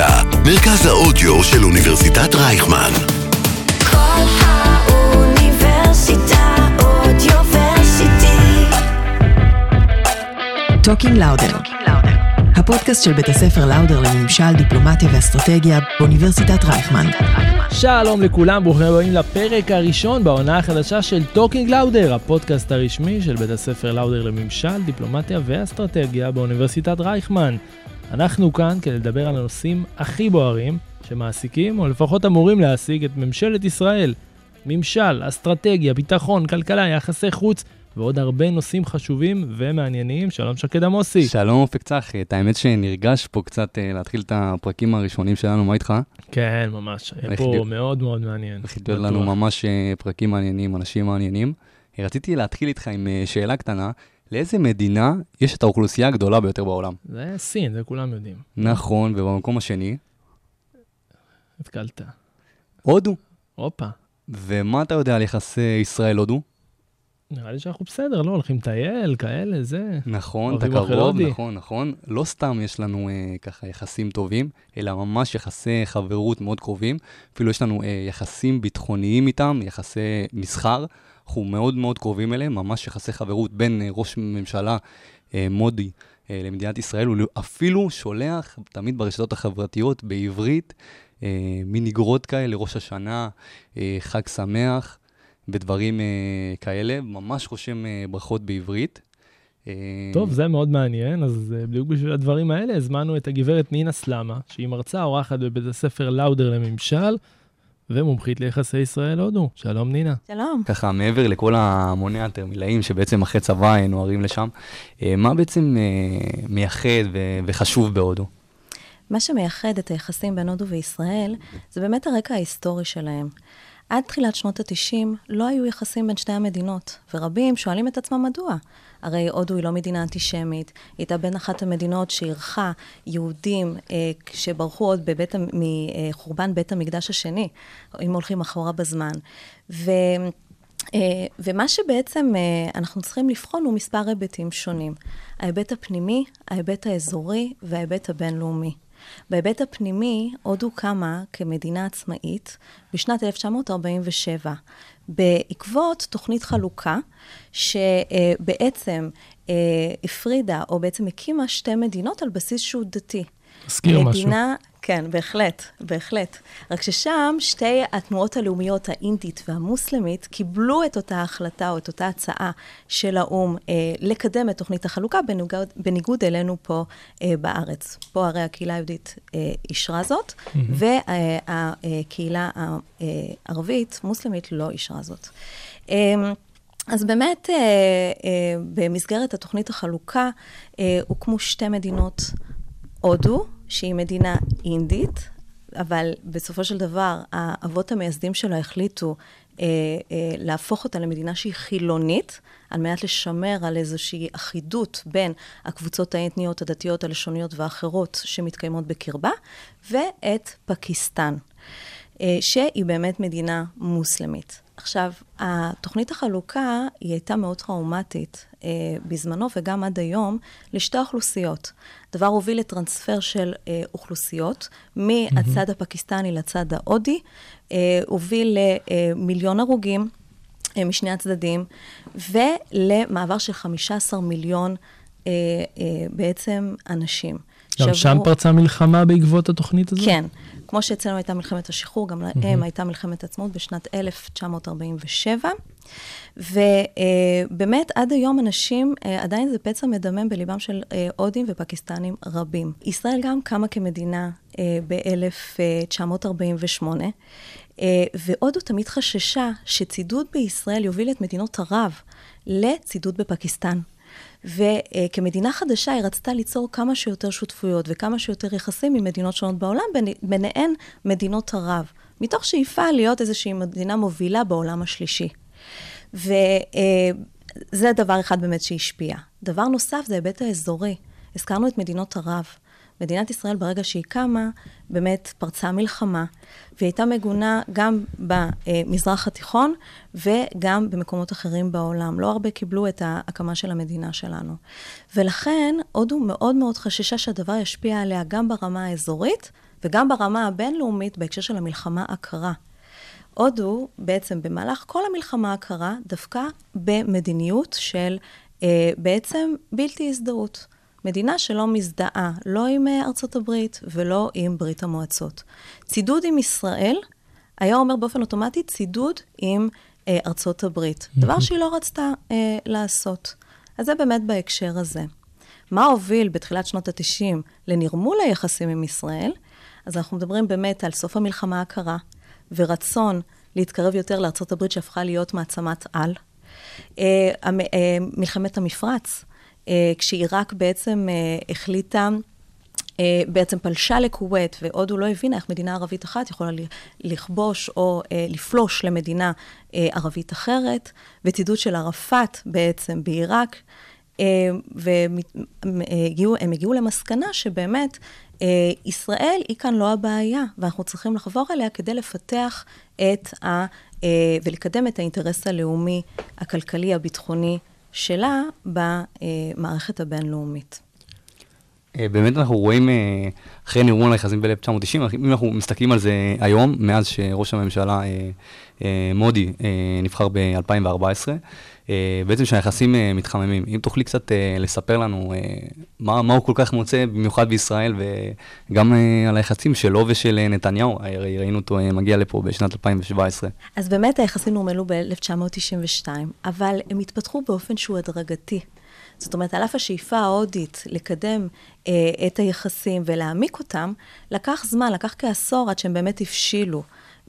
האוניברסיטה, מרכז האודיו של אוניברסיטת רייכמן. כל האוניברסיטה Audioversity. Talking Lauder. הפודקאסט של בית הספר לאודר לממשל, דיפלומטיה ואסטרטגיה באוניברסיטת רייכמן. שלום לכולם, ברוכים הבאים לפרק הראשון בעונה החדשה של Talking Lauder, הפודקאסט הרשמי של בית הספר לאודר לממשל, דיפלומטיה ואסטרטגיה באוניברסיטת רייכמן. אנחנו כאן כדי לדבר על הנושאים הכי בוערים שמעסיקים, או לפחות אמורים להעסיק, את ממשלת ישראל. ממשל, אסטרטגיה, ביטחון, כלכלה, יחסי חוץ, ועוד הרבה נושאים חשובים ומעניינים. שלום שקד עמוסי. שלום אופק צחי, את האמת שנרגש פה קצת אה, להתחיל את הפרקים הראשונים שלנו, מה איתך? כן, ממש. היה פה להיות- מאוד מאוד מעניין. הולכים להיות לנו. ממש אה, פרקים מעניינים, אנשים מעניינים. אה, רציתי להתחיל איתך עם אה, שאלה קטנה, לאיזה מדינה יש את האוכלוסייה הגדולה ביותר בעולם? זה סין, זה כולם יודעים. נכון, ובמקום השני, התקלת. הודו. הופה. ומה אתה יודע על יחסי ישראל-הודו? נראה לי שאנחנו בסדר, לא? הולכים לטייל, כאלה, זה. נכון, אתה קרוב. נכון, נכון. לא סתם יש לנו אה, ככה יחסים טובים, אלא ממש יחסי חברות מאוד קרובים. אפילו יש לנו אה, יחסים ביטחוניים איתם, יחסי מסחר. אנחנו מאוד מאוד קרובים אליהם, ממש יחסי חברות בין אה, ראש ממשלה אה, מודי אה, למדינת ישראל. הוא אפילו שולח תמיד ברשתות החברתיות בעברית מין נגרות כאלה לראש השנה, חג שמח. ודברים כאלה, ממש רושם ברכות בעברית. טוב, זה מאוד מעניין, אז בדיוק בשביל הדברים האלה הזמנו את הגברת נינה סלמה, שהיא מרצה אורחת בבית הספר לאודר לממשל, ומומחית ליחסי ישראל-הודו. שלום נינה. שלום. ככה, מעבר לכל המוני התרמילאים שבעצם אחרי צבא נוהרים לשם, אה, מה בעצם אה, מייחד וחשוב בהודו? מה שמייחד את היחסים בין הודו וישראל, זה באמת הרקע ההיסטורי שלהם. עד תחילת שנות ה-90 לא היו יחסים בין שתי המדינות, ורבים שואלים את עצמם מדוע. הרי הודו היא לא מדינה אנטישמית, היא הייתה בין אחת המדינות שאירחה יהודים אה, שברחו עוד בבית, מחורבן בית המקדש השני, אם הולכים אחורה בזמן. ו... אה, ומה שבעצם אה, אנחנו צריכים לבחון הוא מספר היבטים שונים. ההיבט הפנימי, ההיבט האזורי וההיבט הבינלאומי. בהיבט הפנימי, הודו קמה כמדינה עצמאית בשנת 1947, בעקבות תוכנית חלוקה, שבעצם אה, הפרידה, או בעצם הקימה שתי מדינות על בסיס שהוא דתי. תזכיר משהו. כן, בהחלט, בהחלט. רק ששם שתי התנועות הלאומיות, האינדית והמוסלמית, קיבלו את אותה החלטה או את אותה הצעה של האו"ם אה, לקדם את תוכנית החלוקה, בניגוד, בניגוד אלינו פה אה, בארץ. פה הרי הקהילה היהודית אה, אישרה זאת, והקהילה הערבית, מוסלמית, לא אישרה זאת. אה, אז באמת, אה, אה, במסגרת התוכנית החלוקה, אה, הוקמו שתי מדינות הודו, שהיא מדינה אינדית, אבל בסופו של דבר, האבות המייסדים שלה החליטו אה, אה, להפוך אותה למדינה שהיא חילונית, על מנת לשמר על איזושהי אחידות בין הקבוצות האתניות, הדתיות, הלשוניות והאחרות שמתקיימות בקרבה, ואת פקיסטן, אה, שהיא באמת מדינה מוסלמית. עכשיו, התוכנית החלוקה היא הייתה מאוד טראומטית אה, בזמנו וגם עד היום לשתי אוכלוסיות. הדבר הוביל לטרנספר של אה, אוכלוסיות מהצד הפקיסטני לצד ההודי, אה, הוביל למיליון הרוגים אה, משני הצדדים, ולמעבר של 15 מיליון אה, אה, בעצם אנשים. גם שם פרצה מלחמה בעקבות התוכנית הזו? כן. כמו שאצלנו הייתה מלחמת השחרור, גם להם הייתה מלחמת עצמאות בשנת 1947. ובאמת, עד היום אנשים, אה, עדיין זה פצע מדמם בליבם של אה, הודים ופקיסטנים רבים. ישראל גם קמה כמדינה ב-1948, והודו תמיד חששה שצידוד בישראל יוביל את מדינות ערב לצידוד בפקיסטן. וכמדינה חדשה היא רצתה ליצור כמה שיותר שותפויות וכמה שיותר יחסים עם מדינות שונות בעולם, ביניהן מדינות ערב, מתוך שאיפה להיות איזושהי מדינה מובילה בעולם השלישי. וזה דבר אחד באמת שהשפיע. דבר נוסף זה ההיבט האזורי. הזכרנו את מדינות ערב. מדינת ישראל, ברגע שהיא קמה, באמת פרצה מלחמה, והיא הייתה מגונה גם במזרח התיכון וגם במקומות אחרים בעולם. לא הרבה קיבלו את ההקמה של המדינה שלנו. ולכן, הודו מאוד מאוד חששה שהדבר ישפיע עליה גם ברמה האזורית וגם ברמה הבינלאומית, בהקשר של המלחמה הקרה. הודו, בעצם במהלך כל המלחמה הקרה, דווקא במדיניות של אה, בעצם בלתי הזדהות. מדינה שלא מזדהה לא עם אה, ארצות הברית ולא עם ברית המועצות. צידוד עם ישראל היה אומר באופן אוטומטי צידוד עם אה, ארצות הברית, דבר שהיא לא רצתה אה, לעשות. אז זה באמת בהקשר הזה. מה הוביל בתחילת שנות ה-90 לנרמול היחסים עם ישראל? אז אנחנו מדברים באמת על סוף המלחמה הקרה, ורצון להתקרב יותר לארצות הברית שהפכה להיות מעצמת על. אה, אה, מלחמת המפרץ, כשעיראק בעצם אה, החליטה, אה, בעצם פלשה לכווית, והודו לא הבינה איך מדינה ערבית אחת יכולה לכבוש או אה, לפלוש למדינה אה, ערבית אחרת, וצידוד של ערפאת בעצם בעיראק. והם הגיעו, הגיעו למסקנה שבאמת אה, ישראל היא כאן לא הבעיה, ואנחנו צריכים לחבור אליה כדי לפתח את ה... אה, ולקדם את האינטרס הלאומי, הכלכלי, הביטחוני שלה במערכת הבינלאומית. אה, באמת אנחנו רואים, אה, אחרי נרמול היחסים ב-1990, אם אנחנו מסתכלים על זה היום, מאז שראש הממשלה אה, מודי נבחר ב-2014, אה, בעצם שהיחסים אה, מתחממים. אם תוכלי קצת אה, לספר לנו אה, מה, מה הוא כל כך מוצא, במיוחד בישראל, וגם אה, על היחסים שלו ושל אה, נתניהו, הרי ראינו אותו אה, מגיע לפה בשנת 2017. אז באמת היחסים נורמלו ב-1992, אבל הם התפתחו באופן שהוא הדרגתי. זאת אומרת, על אף השאיפה ההודית לקדם אה, את היחסים ולהעמיק אותם, לקח זמן, לקח כעשור עד שהם באמת הבשילו.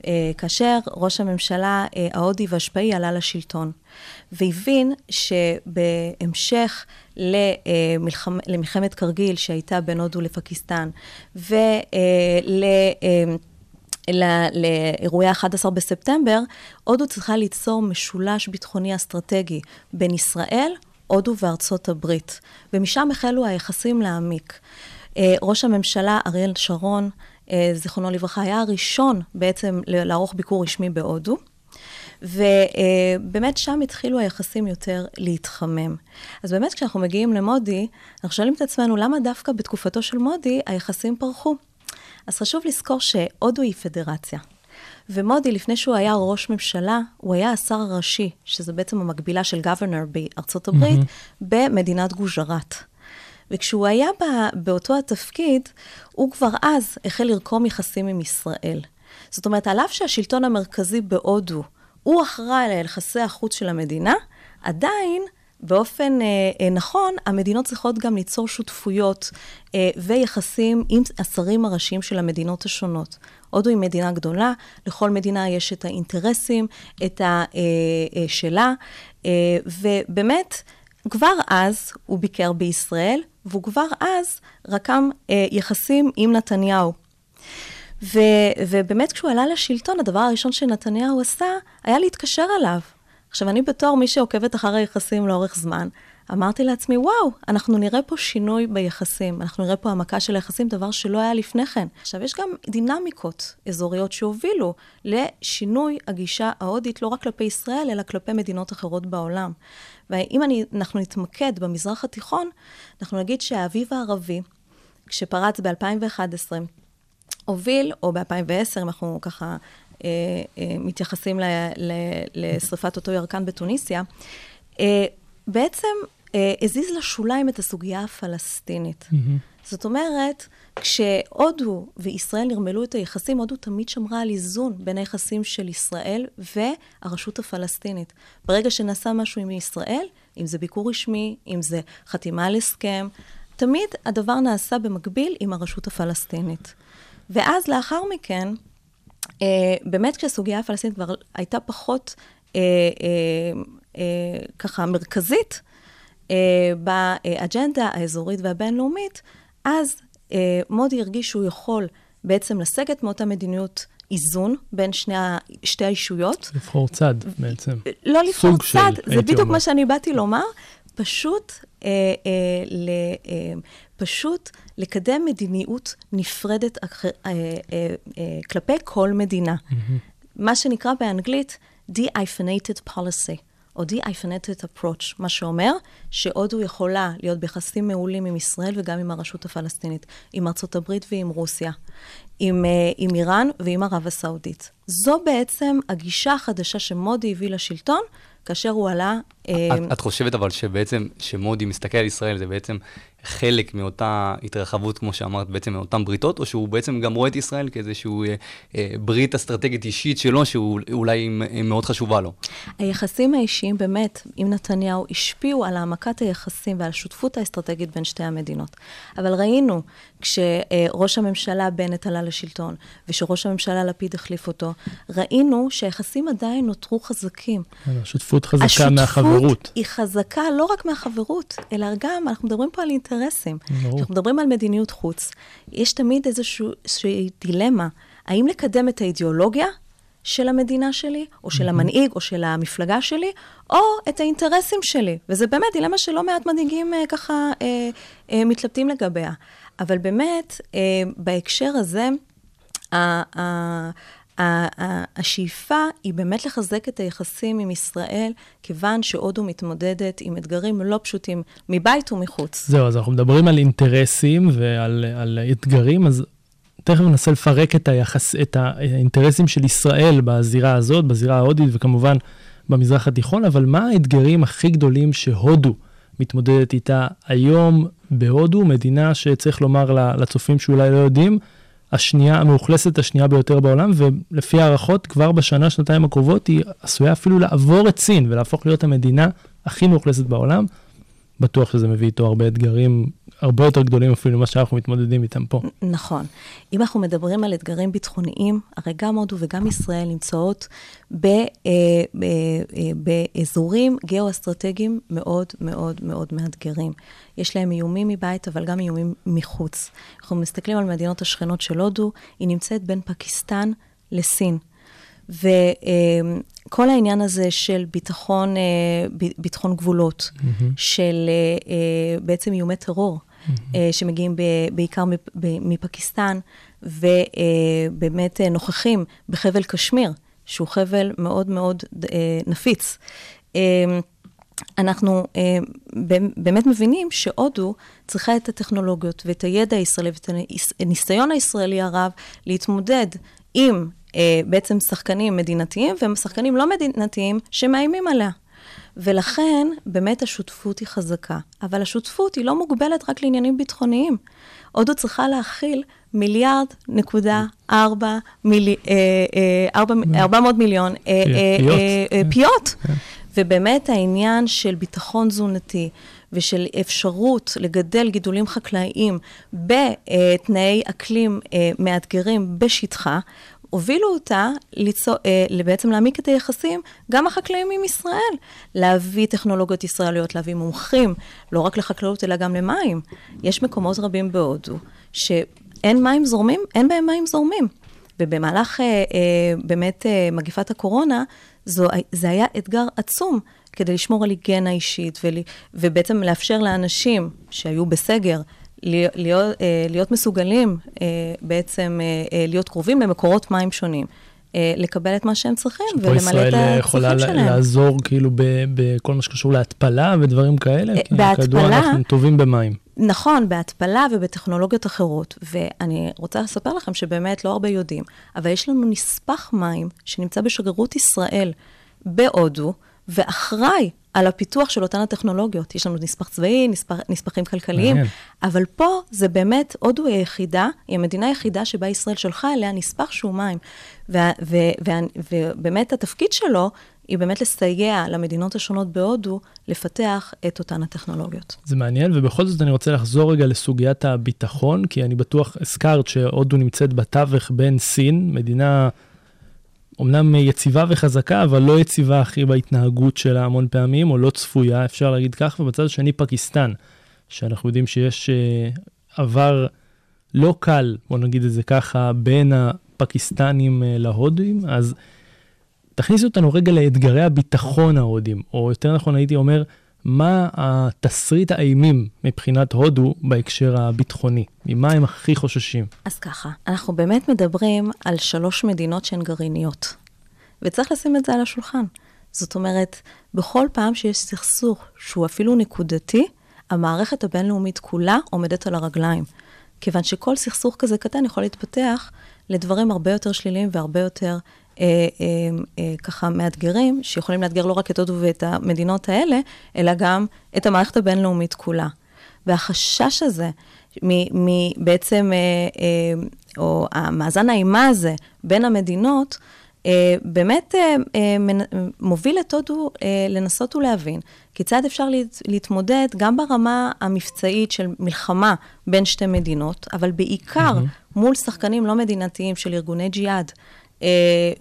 אה, כאשר ראש הממשלה אה, ההודי והשפעי עלה לשלטון, והבין שבהמשך למלחמ, למלחמת קרגיל שהייתה בין הודו לפקיסטן, ול... אה, ל- לאירועי ה-11 בספטמבר, הודו צריכה ליצור משולש ביטחוני אסטרטגי בין ישראל, הודו וארצות הברית, ומשם החלו היחסים להעמיק. אה, ראש הממשלה אריאל שרון, אה, זיכרונו לברכה, היה הראשון בעצם לערוך ביקור רשמי בהודו. ובאמת שם התחילו היחסים יותר להתחמם. אז באמת כשאנחנו מגיעים למודי, אנחנו שואלים את עצמנו למה דווקא בתקופתו של מודי היחסים פרחו. אז חשוב לזכור שהודו היא פדרציה. ומודי, לפני שהוא היה ראש ממשלה, הוא היה השר הראשי, שזה בעצם המקבילה של גוורנר בארצות הברית, mm-hmm. במדינת גוז'רת. וכשהוא היה בא, באותו התפקיד, הוא כבר אז החל לרקום יחסים עם ישראל. זאת אומרת, על אף שהשלטון המרכזי בהודו, הוא אחראי על יחסי החוץ של המדינה, עדיין, באופן אה, אה, נכון, המדינות צריכות גם ליצור שותפויות אה, ויחסים עם השרים הראשיים של המדינות השונות. הודו היא מדינה גדולה, לכל מדינה יש את האינטרסים, את ה, אה, אה, אה, ובאמת, כבר אז הוא ביקר בישראל, והוא כבר אז רקם אה, יחסים עם נתניהו. ו, ובאמת כשהוא עלה לשלטון, הדבר הראשון שנתניהו עשה, היה להתקשר אליו. עכשיו, אני בתור מי שעוקבת אחר היחסים לאורך זמן, אמרתי לעצמי, וואו, אנחנו נראה פה שינוי ביחסים, אנחנו נראה פה העמקה של היחסים, דבר שלא היה לפני כן. עכשיו, יש גם דינמיקות אזוריות שהובילו לשינוי הגישה ההודית, לא רק כלפי ישראל, אלא כלפי מדינות אחרות בעולם. ואם אני, אנחנו נתמקד במזרח התיכון, אנחנו נגיד שהאביב הערבי, כשפרץ ב-2011, הוביל, או ב-2010, אם אנחנו ככה אה, אה, מתייחסים לשרפת אותו ירקן בתוניסיה, אה, בעצם הזיז לשוליים את הסוגיה הפלסטינית. Mm-hmm. זאת אומרת, כשהודו וישראל נרמלו את היחסים, הודו תמיד שמרה על איזון בין היחסים של ישראל והרשות הפלסטינית. ברגע שנעשה משהו עם ישראל, אם זה ביקור רשמי, אם זה חתימה על הסכם, תמיד הדבר נעשה במקביל עם הרשות הפלסטינית. ואז לאחר מכן, אה, באמת כשהסוגיה הפלסטינית כבר הייתה פחות אה, אה, אה, ככה מרכזית אה, באג'נדה האזורית והבינלאומית, אז אה, מודי הרגיש שהוא יכול בעצם לסגת מאותה מדיניות איזון בין שני, ה- שתי הישויות. לבחור צד בעצם. לא לבחור סוג של, צד, זה בדיוק אומר. מה שאני באתי לומר, פשוט, אה, אה, ל, אה, פשוט לקדם מדיניות נפרדת אח, אה, אה, אה, כלפי כל מדינה. מה שנקרא באנגלית de-hyphenated policy, או de-hyphenated approach, מה שאומר שהודו יכולה להיות ביחסים מעולים עם ישראל וגם עם הרשות הפלסטינית, עם ארצות הברית ועם רוסיה, עם, אה, עם איראן ועם ערב הסעודית. זו בעצם הגישה החדשה שמודי הביא לשלטון, כאשר הוא עלה... אה, את, את חושבת אבל שבעצם, שמודי מסתכל על ישראל, זה בעצם חלק מאותה התרחבות, כמו שאמרת, בעצם מאותן בריתות, או שהוא בעצם גם רואה את ישראל כאיזשהו אה, אה, ברית אסטרטגית אישית שלו, שאולי מאוד חשובה לו? היחסים האישיים באמת עם נתניהו השפיעו על העמקת היחסים ועל השותפות האסטרטגית בין שתי המדינות. אבל ראינו, כשראש הממשלה בנט עלה לשלטון, ושראש הממשלה לפיד החליף אותו, ראינו שהיחסים עדיין נותרו חזקים. השותפות חזקה מהחברות. השותפות היא חזקה לא רק מהחברות, אלא גם, אנחנו מדברים פה על אינטרסים. ברור. אנחנו מדברים על מדיניות חוץ. יש תמיד איזושהי דילמה, האם לקדם את האידיאולוגיה של המדינה שלי, או של המנהיג, או של המפלגה שלי, או את האינטרסים שלי. וזה באמת דילמה שלא מעט מנהיגים אה, ככה אה, אה, מתלבטים לגביה. אבל באמת, אה, בהקשר הזה, ה- ה- השאיפה היא באמת לחזק את היחסים עם ישראל, כיוון שהודו מתמודדת עם אתגרים לא פשוטים מבית ומחוץ. זהו, אז אנחנו מדברים על אינטרסים ועל על אתגרים, אז תכף ננסה לפרק את, היחס, את האינטרסים של ישראל בזירה הזאת, בזירה ההודית וכמובן במזרח התיכון, אבל מה האתגרים הכי גדולים שהודו מתמודדת איתה היום בהודו, מדינה שצריך לומר לצופים שאולי לא יודעים, השנייה, המאוכלסת השנייה ביותר בעולם, ולפי הערכות, כבר בשנה, שנתיים הקרובות, היא עשויה אפילו לעבור את סין ולהפוך להיות המדינה הכי מאוכלסת בעולם. בטוח שזה מביא איתו הרבה אתגרים, הרבה יותר גדולים אפילו ממה שאנחנו מתמודדים איתם פה. נכון. אם אנחנו מדברים על אתגרים ביטחוניים, הרי גם הודו וגם ישראל נמצאות אה, אה, באזורים גיאו-אסטרטגיים מאוד מאוד מאוד מאתגרים. יש להם איומים מבית, אבל גם איומים מחוץ. אנחנו מסתכלים על מדינות השכנות של הודו, היא נמצאת בין פקיסטן לסין. וכל העניין הזה של ביטחון, אה, ביטחון גבולות, mm-hmm. של אה, אה, בעצם איומי טרור, mm-hmm. שמגיעים בעיקר מפקיסטן, ובאמת נוכחים בחבל קשמיר, שהוא חבל מאוד מאוד נפיץ. אנחנו באמת מבינים שהודו צריכה את הטכנולוגיות ואת הידע הישראלי ואת הניסיון הישראלי הרב להתמודד עם בעצם שחקנים מדינתיים ושחקנים לא מדינתיים שמאיימים עליה. ולכן, באמת השותפות היא חזקה. אבל השותפות היא לא מוגבלת רק לעניינים ביטחוניים. הודו צריכה להכיל מיליארד נקודה ארבע, מילי, אה, אה, ארבע, מאות מיליון אה, אה, פיות. אה, אה, פיות. כן. ובאמת העניין של ביטחון תזונתי ושל אפשרות לגדל גידולים חקלאיים בתנאי אקלים אה, מאתגרים בשטחה, הובילו אותה ליצור, אה, בעצם להעמיק את היחסים, גם החקלאים עם ישראל. להביא טכנולוגיות ישראליות, להביא מומחים, לא רק לחקלאות, אלא גם למים. יש מקומות רבים בהודו, שאין מים זורמים, אין בהם מים זורמים. ובמהלך אה, אה, באמת אה, מגיפת הקורונה, זו, זה היה אתגר עצום כדי לשמור על היגיינה אישית, ול, ובעצם לאפשר לאנשים שהיו בסגר, להיות, אה, להיות מסוגלים אה, בעצם אה, להיות קרובים במקורות מים שונים. לקבל את מה שהם צריכים ולמלא את הצרכים שלהם. שפה ישראל יכולה לעזור כאילו בכל מה שקשור להתפלה ודברים כאלה? בהתפלה... כי כידוע אנחנו טובים במים. נכון, בהתפלה ובטכנולוגיות אחרות. ואני רוצה לספר לכם שבאמת לא הרבה יודעים, אבל יש לנו נספח מים שנמצא בשגרירות ישראל בהודו, ואחראי על הפיתוח של אותן הטכנולוגיות. יש לנו נספח צבאי, נספח, נספחים כלכליים, מעניין. אבל פה זה באמת, הודו היא היחידה, היא המדינה היחידה שבה ישראל שלחה אליה נספח שהוא מים. ובאמת התפקיד שלו היא באמת לסייע למדינות השונות בהודו לפתח את אותן הטכנולוגיות. זה מעניין, ובכל זאת אני רוצה לחזור רגע לסוגיית הביטחון, כי אני בטוח, הזכרת שהודו נמצאת בתווך בין סין, מדינה אומנם יציבה וחזקה, אבל לא יציבה הכי בהתנהגות שלה המון פעמים, או לא צפויה, אפשר להגיד כך, ובצד השני פקיסטן, שאנחנו יודעים שיש uh, עבר לא קל, בוא נגיד את זה ככה, בין הפקיסטנים uh, להודים, אז תכניסי אותנו רגע לאתגרי הביטחון ההודים, או יותר נכון הייתי אומר, מה התסריט האימים מבחינת הודו בהקשר הביטחוני? ממה הם הכי חוששים? אז ככה, אנחנו באמת מדברים על שלוש מדינות שהן גרעיניות, וצריך לשים את זה על השולחן. זאת אומרת, בכל פעם שיש סכסוך שהוא אפילו נקודתי, המערכת הבינלאומית כולה עומדת על הרגליים. כיוון שכל סכסוך כזה קטן יכול להתפתח לדברים הרבה יותר שליליים והרבה יותר ככה מאתגרים, שיכולים לאתגר לא רק את הודו ואת המדינות האלה, אלא גם את המערכת הבינלאומית כולה. והחשש הזה, מ, מ, בעצם, אה, אה, או המאזן האימה הזה בין המדינות, אה, באמת אה, אה, מוביל את הודו אה, לנסות ולהבין כיצד אפשר להת, להתמודד גם ברמה המבצעית של מלחמה בין שתי מדינות, אבל בעיקר mm-hmm. מול שחקנים לא מדינתיים של ארגוני ג'יהאד. אה,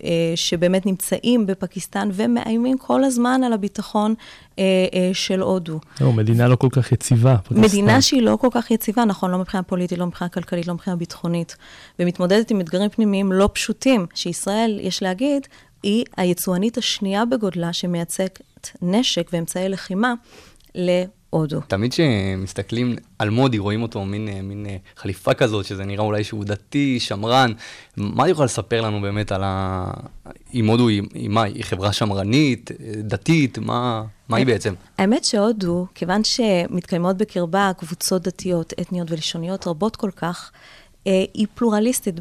אה, שבאמת נמצאים בפקיסטן ומאיימים כל הזמן על הביטחון אה, של הודו. לא, מדינה לא כל כך יציבה. פקיסטן. מדינה שהיא לא כל כך יציבה, נכון, לא מבחינה פוליטית, לא מבחינה כלכלית, לא מבחינה ביטחונית, ומתמודדת עם אתגרים פנימיים לא פשוטים, שישראל, יש להגיד, היא היצואנית השנייה בגודלה שמייצגת נשק ואמצעי לחימה להודו. תמיד כשמסתכלים על מודי, רואים אותו מין, אה, מין אה, חליפה כזאת, שזה נראה אולי שהוא דתי, שמרן. מה את יכולה לספר לנו באמת על ה... אם הודו היא, היא מה, היא חברה שמרנית, אה, דתית, מה, מה היא בעצם? האמת שהודו, כיוון שמתקיימות בקרבה קבוצות דתיות, אתניות ולשוניות רבות כל כך, היא פלורליסטית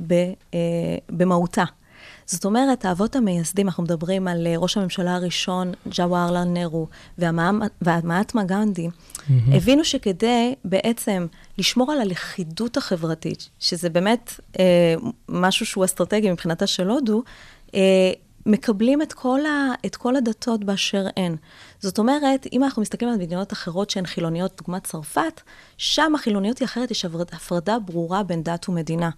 במהותה. זאת אומרת, האבות המייסדים, אנחנו מדברים על אה, ראש הממשלה הראשון, ג'ווארלל נרו, והמהטמה גנדי, הבינו שכדי בעצם לשמור על הלכידות החברתית, שזה באמת אה, משהו שהוא אסטרטגי מבחינתה של הודו, אה, מקבלים את כל, ה, את כל הדתות באשר הן. זאת אומרת, אם אנחנו מסתכלים על מדינות אחרות שהן חילוניות, דוגמת צרפת, שם החילוניות היא אחרת, יש הפרד- הפרדה ברורה בין דת ומדינה.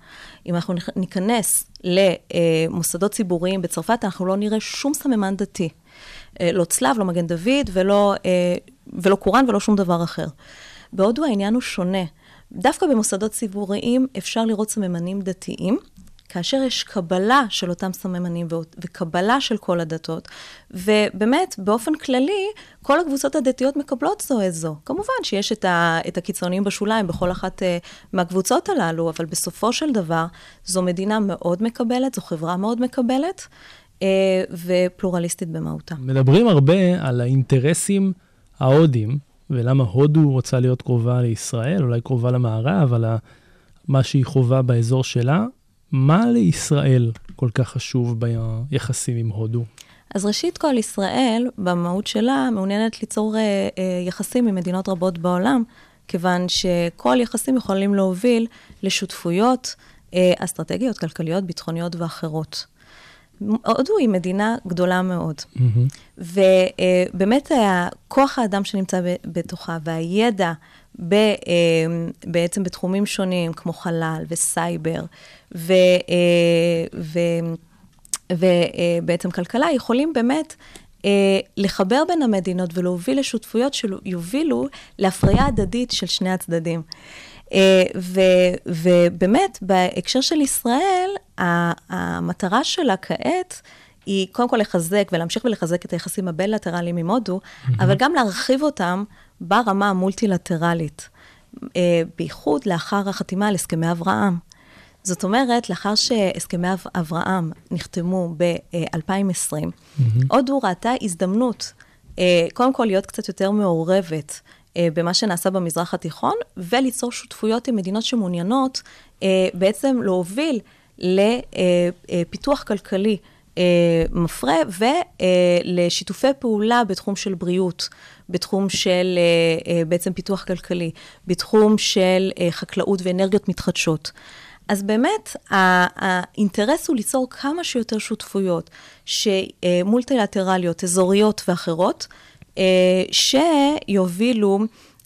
אם אנחנו ניכנס למוסדות ציבוריים בצרפת, אנחנו לא נראה שום סממן דתי. אה, לא צלב, לא מגן דוד, ולא, אה, ולא קוראן ולא שום דבר אחר. בהודו העניין הוא שונה. דווקא במוסדות ציבוריים אפשר לראות סממנים דתיים, כאשר יש קבלה של אותם סממנים וקבלה של כל הדתות, ובאמת, באופן כללי, כל הקבוצות הדתיות מקבלות זו את זו. כמובן שיש את, ה- את הקיצוניים בשוליים בכל אחת uh, מהקבוצות הללו, אבל בסופו של דבר, זו מדינה מאוד מקבלת, זו חברה מאוד מקבלת, uh, ופלורליסטית במהותה. מדברים הרבה על האינטרסים ההודים, ולמה הודו רוצה להיות קרובה לישראל, אולי קרובה למערב, על ה- מה שהיא חווה באזור שלה. מה לישראל כל כך חשוב ביחסים עם הודו? אז ראשית כל, ישראל, במהות שלה, מעוניינת ליצור אה, אה, יחסים עם מדינות רבות בעולם, כיוון שכל יחסים יכולים להוביל לשותפויות אה, אסטרטגיות, כלכליות, ביטחוניות ואחרות. הודו היא מדינה גדולה מאוד, ובאמת כוח האדם שנמצא בתוכה והידע ב, אה, בעצם בתחומים שונים, כמו חלל וסייבר, ו... אה, ובעצם כלכלה, יכולים באמת אה, לחבר בין המדינות ולהוביל לשותפויות שיובילו להפריה הדדית של שני הצדדים. אה, ו, ובאמת, בהקשר של ישראל, המטרה שלה כעת היא קודם כל לחזק ולהמשיך ולחזק את היחסים הבילטרליים עם הודו, אבל גם להרחיב אותם ברמה המולטילטרלית, אה, בייחוד לאחר החתימה על הסכמי אברהם. זאת אומרת, לאחר שהסכמי אב- אברהם נחתמו ב-2020, הודו ראתה הזדמנות, אה, קודם כל להיות קצת יותר מעורבת אה, במה שנעשה במזרח התיכון, וליצור שותפויות עם מדינות שמעוניינות בעצם להוביל לפיתוח כלכלי מפרה ולשיתופי פעולה בתחום של בריאות, בתחום של אה, אה, בעצם פיתוח כלכלי, בתחום של אה, חקלאות ואנרגיות מתחדשות. אז באמת, האינטרס הוא ליצור כמה שיותר שותפויות מולטילטרליות, אזוריות ואחרות, אה, שיובילו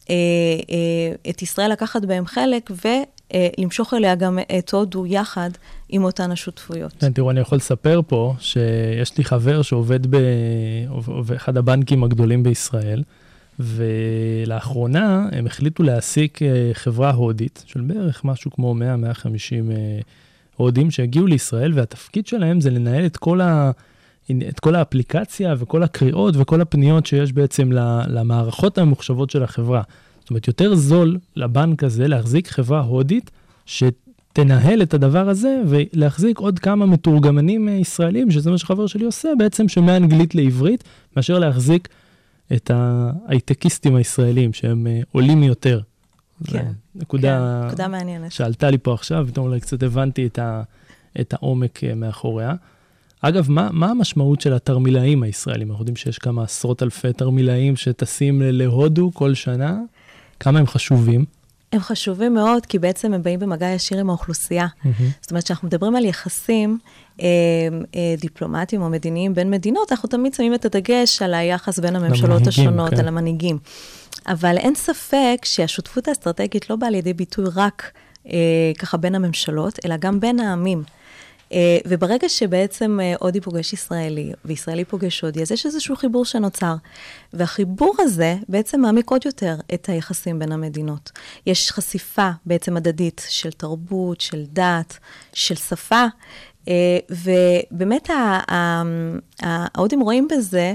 אה, אה, את ישראל לקחת בהם חלק ולמשוך אליה גם את הודו יחד עם אותן השותפויות. כן, תראו, אני יכול לספר פה שיש לי חבר שעובד באחד הבנקים הגדולים בישראל, ולאחרונה הם החליטו להעסיק אה, חברה הודית של בערך משהו כמו 100-150 אה, הודים שהגיעו לישראל, והתפקיד שלהם זה לנהל את כל, ה, את כל האפליקציה וכל הקריאות וכל הפניות שיש בעצם למערכות הממוחשבות של החברה. זאת אומרת, יותר זול לבנק הזה להחזיק חברה הודית, ש... תנהל את הדבר הזה ולהחזיק עוד כמה מתורגמנים אה, ישראלים, שזה מה שחבר שלי עושה בעצם, שמאנגלית לעברית, מאשר להחזיק את ההייטקיסטים הישראלים, שהם אה, עולים יותר. כן, נקודה, כן, נקודה מעניינת. שעלתה לי פה עכשיו, פתאום אולי קצת הבנתי את, ה, את העומק אה, מאחוריה. אגב, מה, מה המשמעות של התרמילאים הישראלים? אנחנו יודעים שיש כמה עשרות אלפי תרמילאים שטסים להודו כל שנה. כמה הם חשובים? הם חשובים מאוד, כי בעצם הם באים במגע ישיר עם האוכלוסייה. זאת אומרת, כשאנחנו מדברים על יחסים אה, אה, דיפלומטיים או מדיניים בין מדינות, אנחנו תמיד שמים את הדגש על היחס בין הממשלות למנהיגים, השונות, כן. על המנהיגים. אבל אין ספק שהשותפות האסטרטגית לא באה לידי ביטוי רק אה, ככה בין הממשלות, אלא גם בין העמים. אה, וברגע שבעצם אה, הודי פוגש ישראלי, וישראלי פוגש הודי, אז יש איזשהו חיבור שנוצר. והחיבור הזה בעצם מעמיק עוד יותר את היחסים בין המדינות. יש חשיפה בעצם הדדית של תרבות, של דת, של שפה, אה, ובאמת ההודים רואים בזה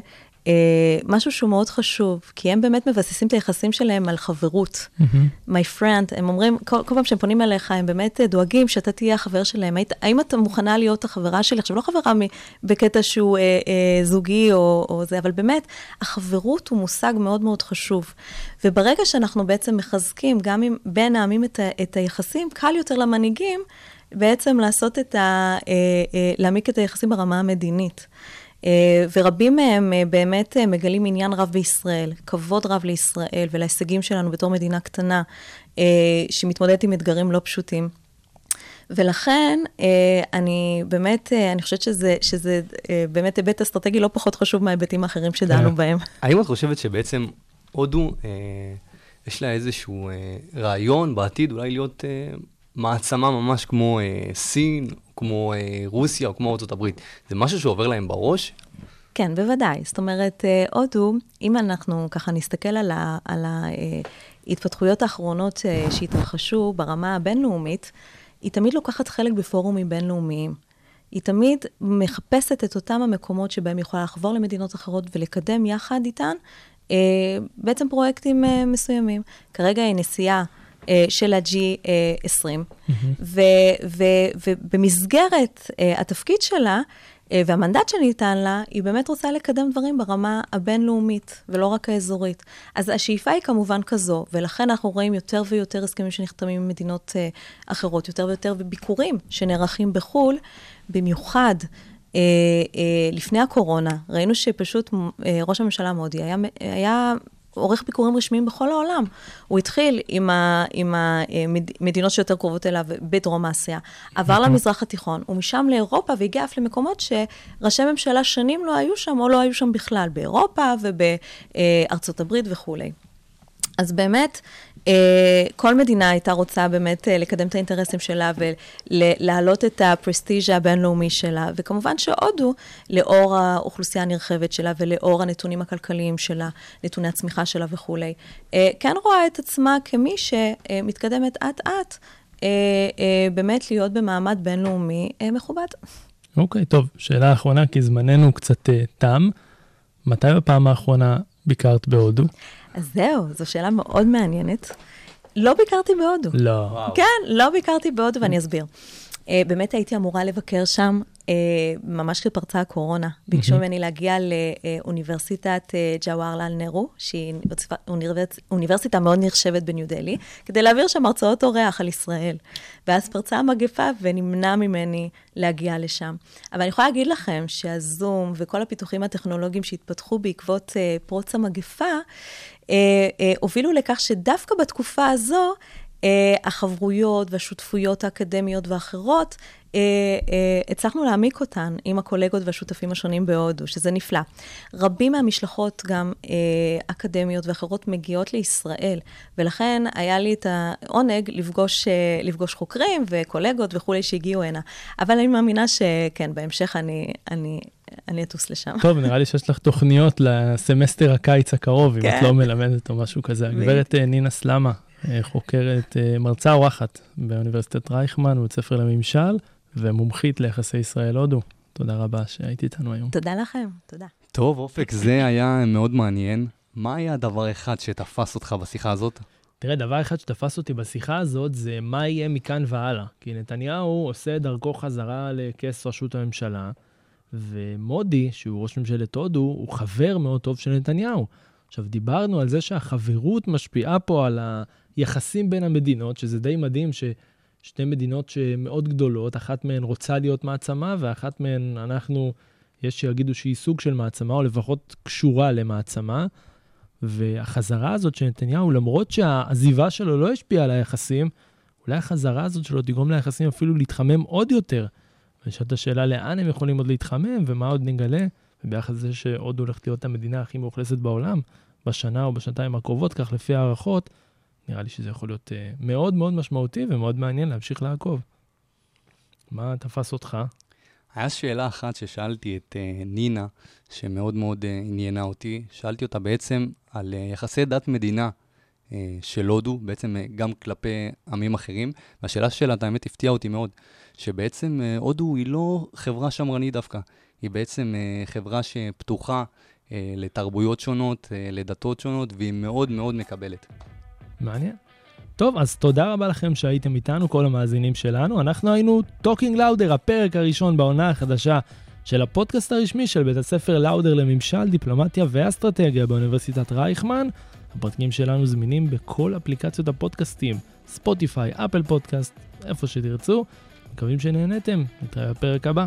משהו שהוא מאוד חשוב, כי הם באמת מבססים את היחסים שלהם על חברות. My friend, הם אומרים, כל, כל פעם שהם פונים אליך, הם באמת אה, דואגים שאתה תהיה החבר שלהם. היית, האם אתה מוכנה להיות החברה שלי? עכשיו, לא חברה מ, בקטע שהוא אה, אה, זוגי או, או זה, אבל באמת, החברות הוא מושג מאוד מאוד חשוב. וברגע שאנחנו בעצם מחזקים, גם אם בין העמים את, ה, את היחסים, קל יותר למנהיגים בעצם לעשות את ה... אה, אה, להעמיק את היחסים ברמה המדינית. אה, ורבים מהם אה, באמת אה, מגלים עניין רב בישראל, כבוד רב לישראל ולהישגים שלנו בתור מדינה קטנה, שמתמודדת עם אתגרים לא פשוטים. ולכן, אני באמת, אני חושבת שזה, שזה באמת היבט אסטרטגי לא פחות חשוב מההיבטים האחרים שדנו כן. בהם. האם את חושבת שבעצם הודו, יש לה איזשהו רעיון בעתיד אולי להיות מעצמה ממש כמו אה, סין, כמו אה, רוסיה או כמו ארה"ב? זה משהו שעובר להם בראש? כן, בוודאי. זאת אומרת, אה, הודו, אם אנחנו ככה נסתכל על ה- על ההתפתחויות האחרונות אה, שהתרחשו ברמה הבינלאומית, היא תמיד לוקחת חלק בפורומים בינלאומיים. היא תמיד מחפשת את אותם המקומות שבהם היא יכולה לחבור למדינות אחרות ולקדם יחד איתן אה, בעצם פרויקטים אה, מסוימים. כרגע היא נשיאה אה, של ה-G20, ו- ו- ובמסגרת אה, התפקיד שלה, אה, והמנדט שניתן לה, היא באמת רוצה לקדם דברים ברמה הבינלאומית, ולא רק האזורית. אז השאיפה היא כמובן כזו, ולכן אנחנו רואים יותר ויותר הסכמים שנחתמים עם מדינות אחרות, יותר ויותר ביקורים שנערכים בחו"ל, במיוחד אה, אה, לפני הקורונה. ראינו שפשוט אה, ראש הממשלה מודי היה, היה עורך ביקורים רשמיים בכל העולם. הוא התחיל עם, ה, עם המדינות שיותר קרובות אליו בדרום אסיה, עבר למזרח התיכון, ומשם לאירופה, והגיע אף למקומות שראשי ממשלה שנים לא היו שם, או לא היו שם בכלל, באירופה ובארצות הברית וכולי. אז באמת, אה, כל מדינה הייתה רוצה באמת אה, לקדם את האינטרסים שלה ולהעלות את הפרסטיז'ה הבינלאומי שלה, וכמובן שהודו, לאור האוכלוסייה הנרחבת שלה ולאור הנתונים הכלכליים שלה, נתוני הצמיחה שלה וכולי, אה, כן רואה את עצמה כמי שמתקדמת אט-אט, אה, אה, באמת להיות במעמד בינלאומי אה, מכובד. אוקיי, טוב, שאלה אחרונה, כי זמננו קצת אה, תם. מתי בפעם האחרונה ביקרת בהודו? אז זהו, זו שאלה מאוד מעניינת. לא ביקרתי בהודו. לא. כן, לא ביקרתי בהודו ואני אסביר. Uh, באמת הייתי אמורה לבקר שם, uh, ממש כשפרצה הקורונה. ביקשו ממני להגיע לאוניברסיטת uh, ג'ווארלל נרו, שהיא אוניברס... אוניברסיטה מאוד נחשבת בניו דלהי, כדי להעביר שם הרצאות אורח על ישראל. ואז פרצה המגפה ונמנע ממני להגיע לשם. אבל אני יכולה להגיד לכם שהזום וכל הפיתוחים הטכנולוגיים שהתפתחו בעקבות uh, פרוץ המגפה, הובילו לכך שדווקא בתקופה הזו, החברויות והשותפויות האקדמיות ואחרות, uh, uh, הצלחנו להעמיק אותן עם הקולגות והשותפים השונים בהודו, שזה נפלא. רבים מהמשלחות, גם uh, אקדמיות ואחרות, מגיעות לישראל, ולכן היה לי את העונג לפגוש, uh, לפגוש חוקרים וקולגות וכולי שהגיעו הנה. אבל אני מאמינה שכן, בהמשך אני, אני, אני אטוס לשם. טוב, נראה לי שיש לך תוכניות לסמסטר הקיץ הקרוב, אם כן. את לא מלמדת או משהו כזה. הגברת אה, נינה סלמה, אה, חוקרת, אה, מרצה אורחת באוניברסיטת רייכמן, בבית ספר לממשל, ומומחית ליחסי ישראל-הודו. תודה רבה שהיית איתנו היום. תודה לכם, תודה. טוב, אופק, זה היה מאוד מעניין. מה היה הדבר אחד שתפס אותך בשיחה הזאת? תראה, דבר אחד שתפס אותי בשיחה הזאת זה מה יהיה מכאן והלאה. כי נתניהו עושה את דרכו חזרה לכס ראשות הממשלה, ומודי, שהוא ראש ממשלת הודו, הוא חבר מאוד טוב של נתניהו. עכשיו, דיברנו על זה שהחברות משפיעה פה על היחסים בין המדינות, שזה די מדהים ששתי מדינות שמאוד גדולות, אחת מהן רוצה להיות מעצמה, ואחת מהן אנחנו, יש שיגידו שהיא סוג של מעצמה, או לפחות קשורה למעצמה. והחזרה הזאת של נתניהו, למרות שהעזיבה שלו לא השפיעה על היחסים, אולי החזרה הזאת שלו תגרום ליחסים אפילו להתחמם עוד יותר. ונשאלת השאלה לאן הם יכולים עוד להתחמם ומה עוד נגלה, וביחד לזה שעוד הולכת להיות המדינה הכי מאוכלסת בעולם, בשנה או בשנתיים הקרובות, כך לפי הערכות, נראה לי שזה יכול להיות uh, מאוד מאוד משמעותי ומאוד מעניין להמשיך לעקוב. מה תפס אותך? היה שאלה אחת ששאלתי את uh, נינה, שמאוד מאוד uh, עניינה אותי. שאלתי אותה בעצם על uh, יחסי דת מדינה uh, של הודו, בעצם uh, גם כלפי עמים אחרים. והשאלה שלה, את האמת, הפתיעה אותי מאוד, שבעצם uh, הודו היא לא חברה שמרנית דווקא, היא בעצם uh, חברה שפתוחה uh, לתרבויות שונות, uh, לדתות שונות, והיא מאוד מאוד מקבלת. מעניין. טוב, אז תודה רבה לכם שהייתם איתנו, כל המאזינים שלנו. אנחנו היינו Talking Louder, הפרק הראשון בעונה החדשה של הפודקאסט הרשמי של בית הספר לאודר לממשל, דיפלומטיה ואסטרטגיה באוניברסיטת רייכמן. הפרקים שלנו זמינים בכל אפליקציות הפודקאסטים, ספוטיפיי, אפל פודקאסט, איפה שתרצו. מקווים שנהנתם, נתראה בפרק הבא.